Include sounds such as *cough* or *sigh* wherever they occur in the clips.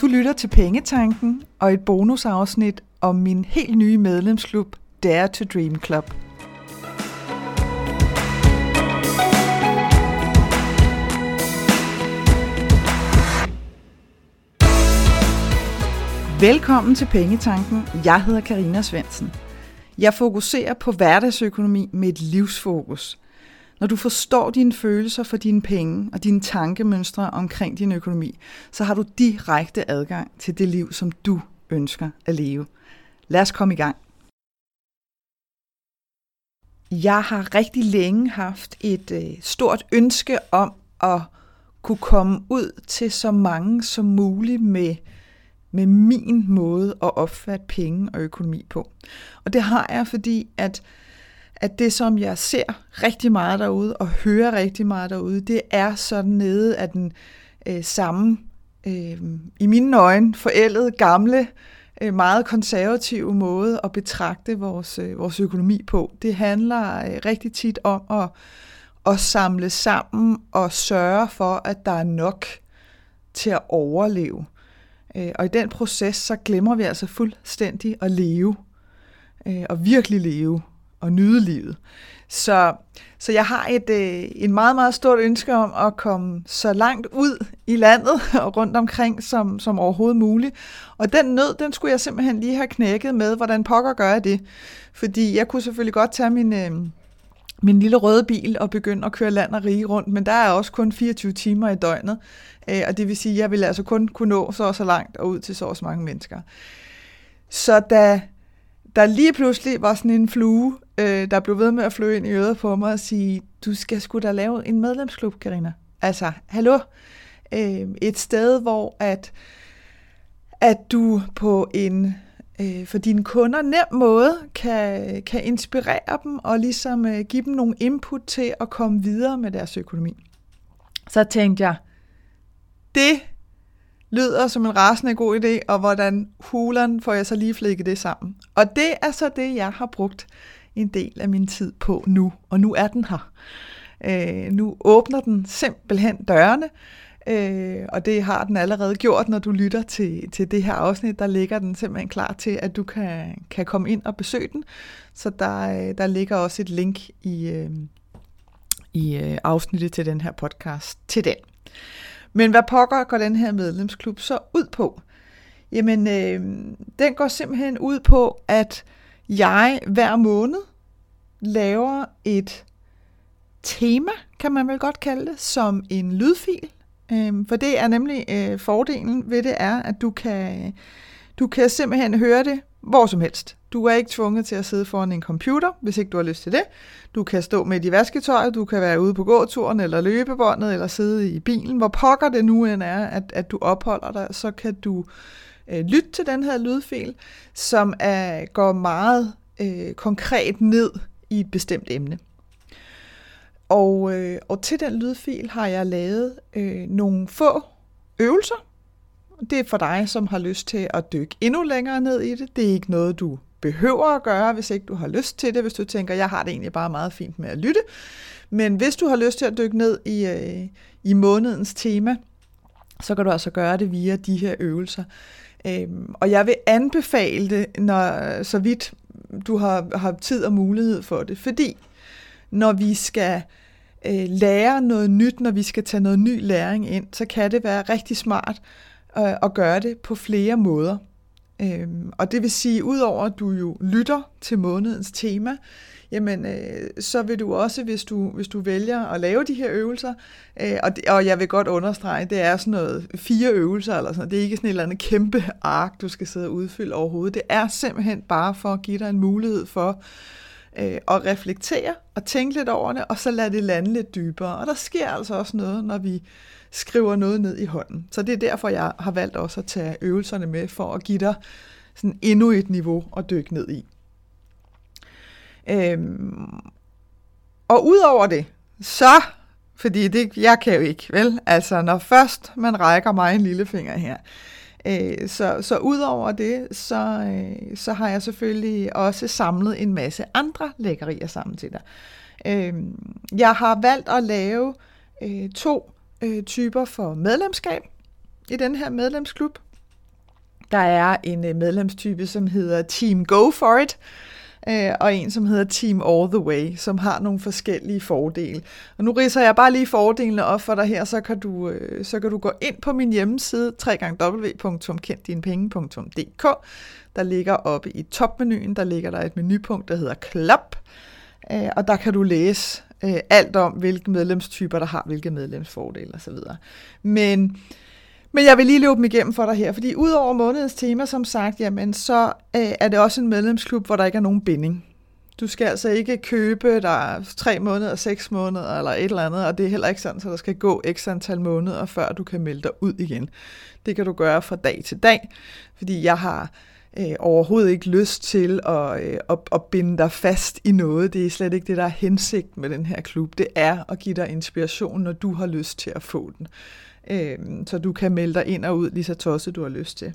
Du lytter til Pengetanken og et bonusafsnit om min helt nye medlemsklub Dare to Dream Club. Velkommen til Pengetanken. Jeg hedder Karina Svensen. Jeg fokuserer på hverdagsøkonomi med et livsfokus – når du forstår dine følelser for dine penge og dine tankemønstre omkring din økonomi, så har du direkte adgang til det liv, som du ønsker at leve. Lad os komme i gang. Jeg har rigtig længe haft et øh, stort ønske om at kunne komme ud til så mange som muligt med, med min måde at opfatte penge og økonomi på. Og det har jeg, fordi at at det, som jeg ser rigtig meget derude og hører rigtig meget derude, det er sådan nede af den øh, samme, øh, i mine øjne, forældede, gamle, øh, meget konservative måde at betragte vores, øh, vores økonomi på. Det handler øh, rigtig tit om at, at samle sammen og sørge for, at der er nok til at overleve. Øh, og i den proces, så glemmer vi altså fuldstændig at leve, øh, og virkelig leve og nyde livet. Så, så jeg har et, øh, en meget, meget stort ønske om at komme så langt ud i landet *laughs* og rundt omkring som, som overhovedet muligt. Og den nød, den skulle jeg simpelthen lige have knækket med, hvordan pokker gør jeg det. Fordi jeg kunne selvfølgelig godt tage min, øh, min lille røde bil og begynde at køre land og rige rundt, men der er også kun 24 timer i døgnet. Øh, og det vil sige, at jeg vil altså kun kunne nå så og så langt og ud til så også mange mennesker. Så da der lige pludselig var sådan en flue, øh, der blev ved med at flyve ind i øret på mig og sige, du skal sgu da lave en medlemsklub, Karina. Altså, hallo? Øh, et sted, hvor at, at du på en øh, for dine kunder nem måde kan, kan inspirere dem og ligesom øh, give dem nogle input til at komme videre med deres økonomi. Så tænkte jeg, det lyder som en rasende god idé, og hvordan hulen får jeg så lige flækket det sammen. Og det er så det, jeg har brugt en del af min tid på nu, og nu er den her. Øh, nu åbner den simpelthen dørene, øh, og det har den allerede gjort, når du lytter til, til det her afsnit. Der ligger den simpelthen klar til, at du kan, kan komme ind og besøge den. Så der, øh, der ligger også et link i, øh, i øh, afsnittet til den her podcast til den. Men hvad pokker går den her medlemsklub så ud på? Jamen, øh, den går simpelthen ud på, at jeg hver måned laver et tema, kan man vel godt kalde det, som en lydfil. Øh, for det er nemlig øh, fordelen ved det er, at du kan, du kan simpelthen høre det hvor som helst. Du er ikke tvunget til at sidde foran en computer, hvis ikke du har lyst til det. Du kan stå med i vasketøjet, du kan være ude på gåturen eller løbebåndet, eller sidde i bilen. Hvor pokker det nu end er, at, at du opholder dig, så kan du øh, lytte til den her lydfil, som er, går meget øh, konkret ned i et bestemt emne. Og, øh, og til den lydfil har jeg lavet øh, nogle få øvelser. Det er for dig, som har lyst til at dykke endnu længere ned i det. Det er ikke noget, du behøver at gøre, hvis ikke du har lyst til det, hvis du tænker, jeg har det egentlig bare meget fint med at lytte. Men hvis du har lyst til at dykke ned i, øh, i månedens tema, så kan du altså gøre det via de her øvelser. Øhm, og jeg vil anbefale det, når, så vidt du har, har tid og mulighed for det, fordi når vi skal øh, lære noget nyt, når vi skal tage noget ny læring ind, så kan det være rigtig smart øh, at gøre det på flere måder. Øhm, og det vil sige, udover at du jo lytter til månedens tema, jamen øh, så vil du også, hvis du, hvis du vælger at lave de her øvelser, øh, og, det, og jeg vil godt understrege, det er sådan noget fire øvelser, eller sådan noget. det er ikke sådan et eller andet kæmpe ark, du skal sidde og udfylde overhovedet. Det er simpelthen bare for at give dig en mulighed for øh, og reflektere og tænke lidt over det, og så lade det lande lidt dybere. Og der sker altså også noget, når vi skriver noget ned i hånden. Så det er derfor, jeg har valgt også at tage øvelserne med, for at give dig sådan endnu et niveau at dykke ned i. Øhm, og udover det, så, fordi det, jeg kan jo ikke, vel? Altså, når først man rækker mig en lillefinger her, øh, så, så udover det, så, øh, så har jeg selvfølgelig også samlet en masse andre lækkerier sammen til dig. Øh, jeg har valgt at lave øh, to øh, typer for medlemskab i den her medlemsklub. Der er en øh, medlemstype, som hedder Team Go For It, øh, Øh, og en, som hedder Team All The Way, som har nogle forskellige fordele. Og nu riser jeg bare lige fordelene op for dig her, så kan du, øh, så kan du gå ind på min hjemmeside, www.kenddinepenge.dk. Der ligger oppe i topmenuen, der ligger der et menupunkt, der hedder Klap, øh, og der kan du læse øh, alt om, hvilke medlemstyper, der har hvilke medlemsfordele osv. Men men jeg vil lige løbe dem igennem for dig her, fordi udover månedens tema, som sagt, jamen, så øh, er det også en medlemsklub, hvor der ikke er nogen binding. Du skal altså ikke købe der tre måneder, seks måneder eller et eller andet, og det er heller ikke sådan, så der skal gå x antal måneder, før du kan melde dig ud igen. Det kan du gøre fra dag til dag, fordi jeg har øh, overhovedet ikke lyst til at, øh, at, at binde dig fast i noget. Det er slet ikke det, der er hensigt med den her klub. Det er at give dig inspiration, når du har lyst til at få den øh, så du kan melde dig ind og ud lige så tosset, du har lyst til.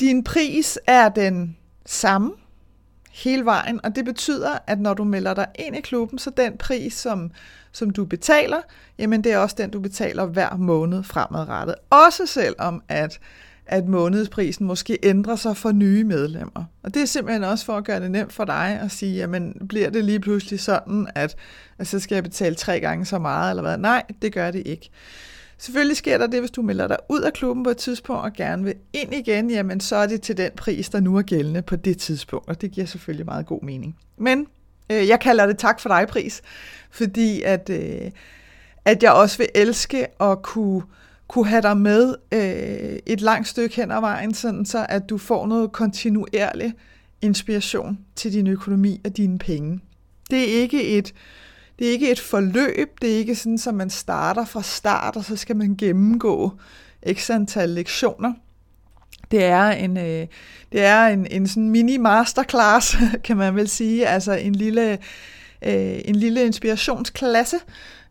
Din pris er den samme hele vejen, og det betyder, at når du melder dig ind i klubben, så den pris, som, som du betaler, jamen det er også den, du betaler hver måned fremadrettet. Også selvom, at at månedsprisen måske ændrer sig for nye medlemmer. Og det er simpelthen også for at gøre det nemt for dig at sige, jamen bliver det lige pludselig sådan, at, at så skal jeg betale tre gange så meget, eller hvad? Nej, det gør det ikke. Selvfølgelig sker der det, hvis du melder dig ud af klubben på et tidspunkt og gerne vil ind igen, jamen så er det til den pris, der nu er gældende på det tidspunkt, og det giver selvfølgelig meget god mening. Men øh, jeg kalder det tak for dig pris, fordi at, øh, at jeg også vil elske at kunne, kunne have dig med øh, et langt stykke hen ad vejen, sådan så at du får noget kontinuerlig inspiration til din økonomi og dine penge. Det er ikke et det er ikke et forløb, det er ikke sådan, at man starter fra start, og så skal man gennemgå x antal lektioner. Det er en, øh, det er en, en sådan mini masterclass, *laughs* kan man vel sige, altså en lille, øh, en lille inspirationsklasse,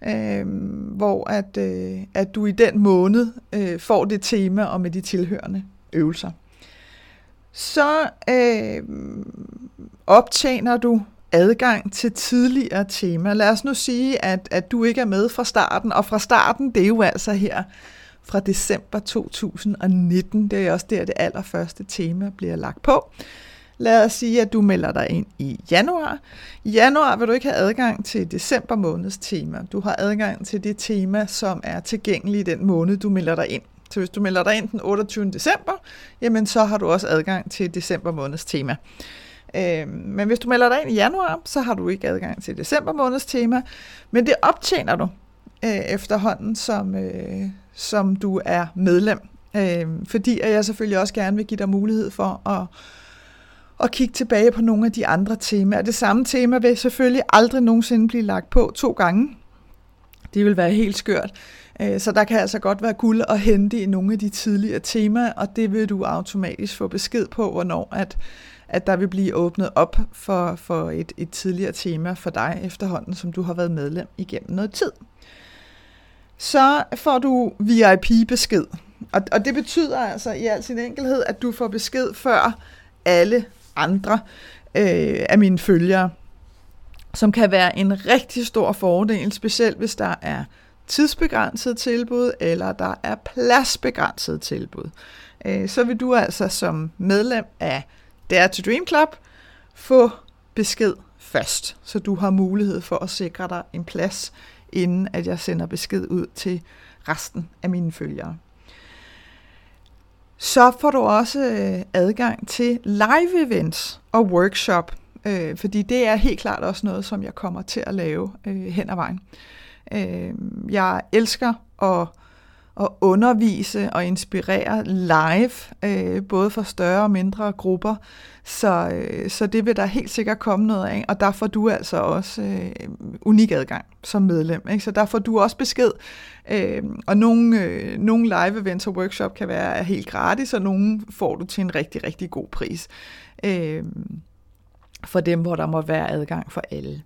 øh, hvor at, øh, at du i den måned øh, får det tema og med de tilhørende øvelser. Så øh, optjener du adgang til tidligere tema. Lad os nu sige, at, at du ikke er med fra starten, og fra starten, det er jo altså her fra december 2019. Det er også der, det allerførste tema bliver lagt på. Lad os sige, at du melder dig ind i januar. I januar vil du ikke have adgang til december måneds tema. Du har adgang til det tema, som er tilgængeligt i den måned, du melder dig ind. Så hvis du melder dig ind den 28. december, jamen så har du også adgang til december måneds tema. Øh, men hvis du melder dig ind i januar, så har du ikke adgang til december måneds tema, men det optjener du øh, efterhånden, som, øh, som du er medlem. Øh, fordi jeg selvfølgelig også gerne vil give dig mulighed for at, og kigge tilbage på nogle af de andre temaer. Det samme tema vil selvfølgelig aldrig nogensinde blive lagt på to gange. Det vil være helt skørt. Øh, så der kan altså godt være guld at hente i nogle af de tidligere temaer, og det vil du automatisk få besked på, hvornår at, at der vil blive åbnet op for, for et, et tidligere tema for dig efterhånden, som du har været medlem igennem noget tid. Så får du VIP-besked. Og, og det betyder altså i al sin enkelhed, at du får besked før alle andre øh, af mine følgere, som kan være en rigtig stor fordel, specielt hvis der er tidsbegrænset tilbud, eller der er pladsbegrænset tilbud. Øh, så vil du altså som medlem af det er til Dream Club få besked først, så du har mulighed for at sikre dig en plads, inden at jeg sender besked ud til resten af mine følgere. Så får du også øh, adgang til live events og workshop, øh, fordi det er helt klart også noget, som jeg kommer til at lave øh, hen ad vejen. Øh, jeg elsker at, at undervise og inspirere live, øh, både for større og mindre grupper, så, øh, så det vil der helt sikkert komme noget af, og der får du altså også øh, unik adgang som medlem. Ikke? Så der får du også besked, øh, og nogle, øh, nogle live events og workshop kan være helt gratis, og nogle får du til en rigtig, rigtig god pris. Øh, for dem, hvor der må være adgang for alle.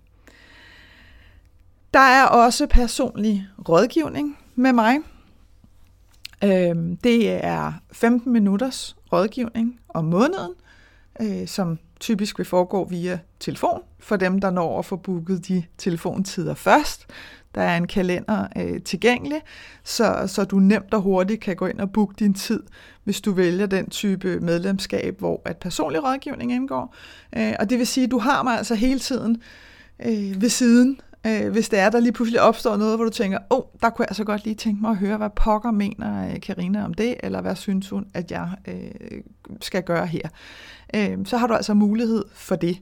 Der er også personlig rådgivning med mig. Øh, det er 15 minutters rådgivning om måneden øh, som typisk vil foregå via telefon, for dem, der når at få booket de telefontider først. Der er en kalender øh, tilgængelig, så, så du nemt og hurtigt kan gå ind og booke din tid, hvis du vælger den type medlemskab, hvor at personlig rådgivning indgår. Øh, og det vil sige, at du har mig altså hele tiden øh, ved siden, øh, hvis det er, der lige pludselig opstår noget, hvor du tænker, åh, oh, der kunne jeg så godt lige tænke mig at høre, hvad pokker mener øh, Karina om det, eller hvad synes hun, at jeg øh, skal gøre her. Øh, så har du altså mulighed for det.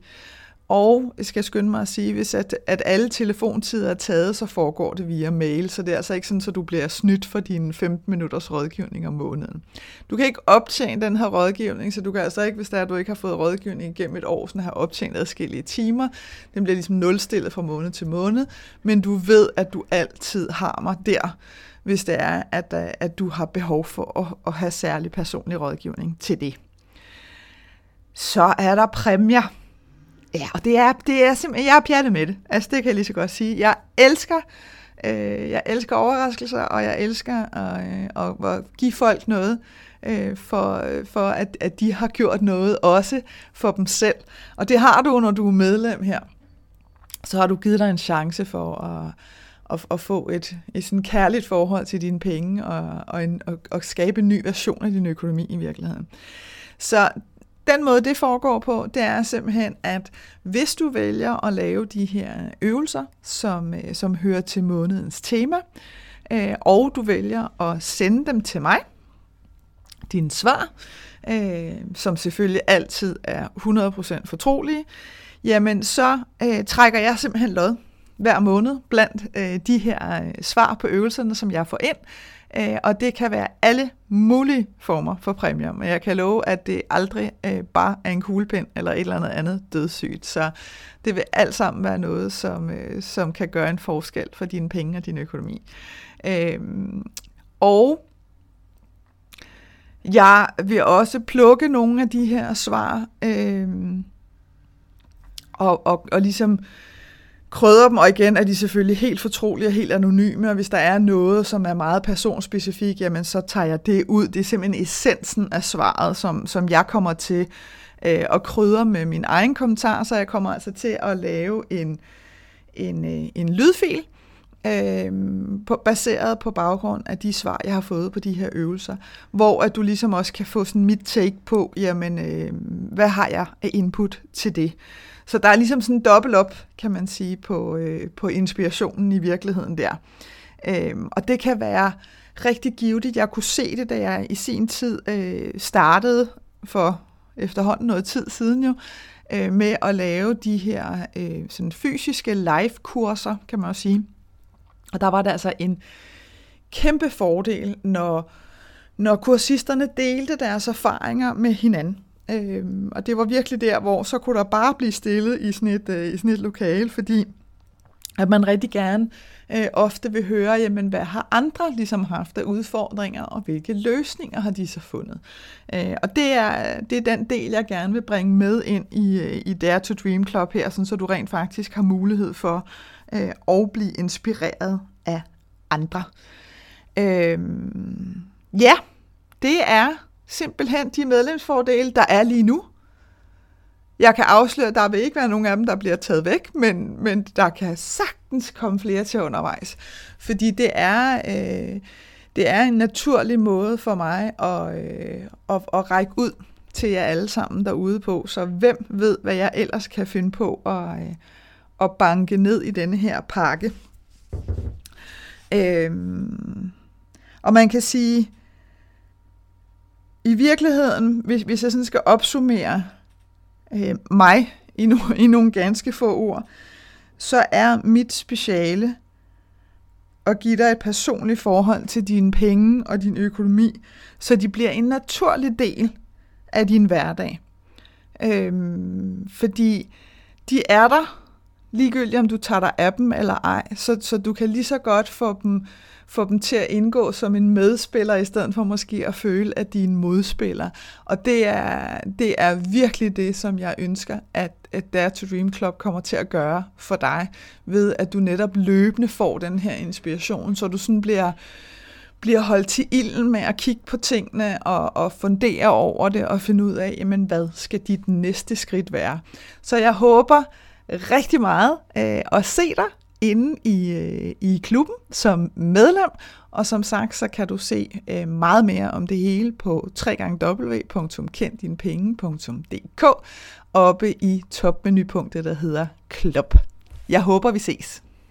Og jeg skal skynde mig at sige, hvis at, at alle telefontider er taget, så foregår det via mail, så det er altså ikke sådan, at du bliver snydt for dine 15 minutters rådgivning om måneden. Du kan ikke optjene den her rådgivning, så du kan altså ikke, hvis det er, at du ikke har fået rådgivning igennem et år, sådan have optjent adskillige timer. Den bliver ligesom nulstillet fra måned til måned, men du ved, at du altid har mig der, hvis det er, at, øh, at du har behov for at, at have særlig personlig rådgivning til det. Så er der præmier. Ja, og det er, det er simpelthen, jeg er pjattet med det. Altså, det kan jeg lige så godt sige. Jeg elsker, øh, jeg elsker overraskelser, og jeg elsker at, øh, at, give folk noget, øh, for, for at, at de har gjort noget også for dem selv. Og det har du, når du er medlem her. Så har du givet dig en chance for at, at, at få et, et sådan kærligt forhold til dine penge, og, og, en, og, og skabe en ny version af din økonomi i virkeligheden. Så den måde, det foregår på, det er simpelthen, at hvis du vælger at lave de her øvelser, som, øh, som hører til månedens tema, øh, og du vælger at sende dem til mig, dine svar, øh, som selvfølgelig altid er 100% fortrolige, jamen så øh, trækker jeg simpelthen lod hver måned blandt øh, de her øh, svar på øvelserne, som jeg får ind, Øh, og det kan være alle mulige former for præmier, men jeg kan love, at det aldrig øh, bare er en kuglepen eller et eller andet andet dødssygt. Så det vil alt sammen være noget, som, øh, som kan gøre en forskel for dine penge og din økonomi. Øh, og jeg vil også plukke nogle af de her svar øh, og, og, og ligesom øh, krydder dem, og igen er de selvfølgelig helt fortrolige og helt anonyme, og hvis der er noget, som er meget personspecifik, jamen så tager jeg det ud. Det er simpelthen essensen af svaret, som, som jeg kommer til øh, at krydre med min egen kommentar, så jeg kommer altså til at lave en, en, øh, en lydfil, øh, på, baseret på baggrund af de svar, jeg har fået på de her øvelser, hvor at du ligesom også kan få sådan mit take på, jamen, øh, hvad har jeg af input til det. Så der er ligesom sådan en dobbelt op, kan man sige, på, øh, på inspirationen i virkeligheden der. Øhm, og det kan være rigtig givetigt. Jeg kunne se det, da jeg i sin tid øh, startede for efterhånden noget tid siden jo, øh, med at lave de her øh, sådan fysiske live-kurser, kan man også sige. Og der var der altså en kæmpe fordel, når, når kursisterne delte deres erfaringer med hinanden. Øhm, og det var virkelig der, hvor så kunne der bare blive stillet i sådan et, øh, i sådan et lokale, fordi at man rigtig gerne øh, ofte vil høre, jamen hvad har andre ligesom haft af udfordringer, og hvilke løsninger har de så fundet. Øh, og det er, det er den del, jeg gerne vil bringe med ind i, øh, i Dare to Dream Club her, sådan, så du rent faktisk har mulighed for øh, at blive inspireret af andre. Øh, ja, det er simpelthen de medlemsfordele, der er lige nu. Jeg kan afsløre, at der vil ikke være nogen af dem, der bliver taget væk, men, men der kan sagtens komme flere til undervejs. Fordi det er, øh, det er en naturlig måde for mig at, øh, at, at række ud til jer alle sammen derude på. Så hvem ved, hvad jeg ellers kan finde på at, øh, at banke ned i denne her pakke. Øh, og man kan sige, i virkeligheden, hvis, hvis jeg sådan skal opsummere øh, mig i, no, i nogle ganske få ord, så er mit speciale at give dig et personligt forhold til dine penge og din økonomi, så de bliver en naturlig del af din hverdag. Øhm, fordi de er der, ligegyldigt om du tager dig af dem eller ej, så, så du kan lige så godt få dem få dem til at indgå som en medspiller, i stedet for måske at føle, at de er en modspiller. Og det er, det er virkelig det, som jeg ønsker, at, at Dare to Dream Club kommer til at gøre for dig, ved at du netop løbende får den her inspiration, så du sådan bliver bliver holdt til ilden med at kigge på tingene og, og fundere over det og finde ud af, jamen, hvad skal dit næste skridt være. Så jeg håber rigtig meget øh, at se dig inde i, øh, i klubben som medlem, og som sagt, så kan du se øh, meget mere om det hele på www.kenddinepenge.dk oppe i topmenupunktet, der hedder Klub. Jeg håber, vi ses.